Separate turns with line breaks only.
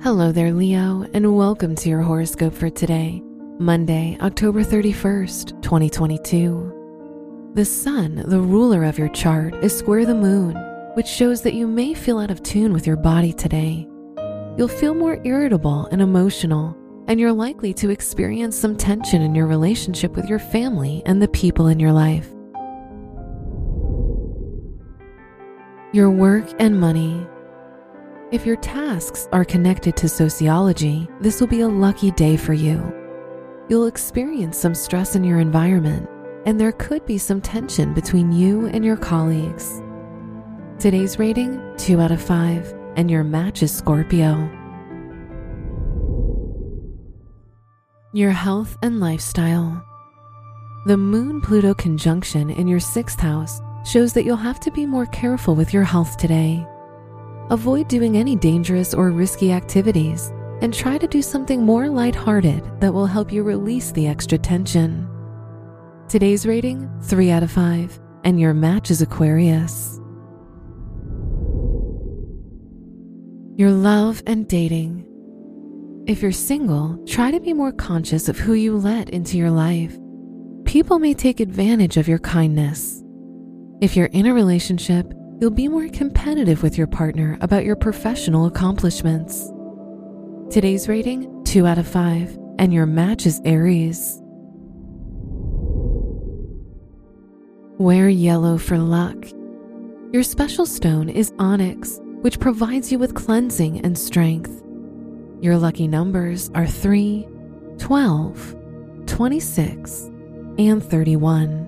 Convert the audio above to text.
Hello there, Leo, and welcome to your horoscope for today, Monday, October 31st, 2022. The sun, the ruler of your chart, is square the moon, which shows that you may feel out of tune with your body today. You'll feel more irritable and emotional, and you're likely to experience some tension in your relationship with your family and the people in your life. Your work and money. If your tasks are connected to sociology, this will be a lucky day for you. You'll experience some stress in your environment, and there could be some tension between you and your colleagues. Today's rating 2 out of 5, and your match is Scorpio. Your health and lifestyle. The Moon Pluto conjunction in your sixth house shows that you'll have to be more careful with your health today. Avoid doing any dangerous or risky activities and try to do something more lighthearted that will help you release the extra tension. Today's rating 3 out of 5, and your match is Aquarius. Your love and dating. If you're single, try to be more conscious of who you let into your life. People may take advantage of your kindness. If you're in a relationship, you'll be more competitive with your partner about your professional accomplishments. Today's rating 2 out of 5, and your match is Aries. Wear yellow for luck. Your special stone is onyx, which provides you with cleansing and strength. Your lucky numbers are 3, 12, 26, and 31.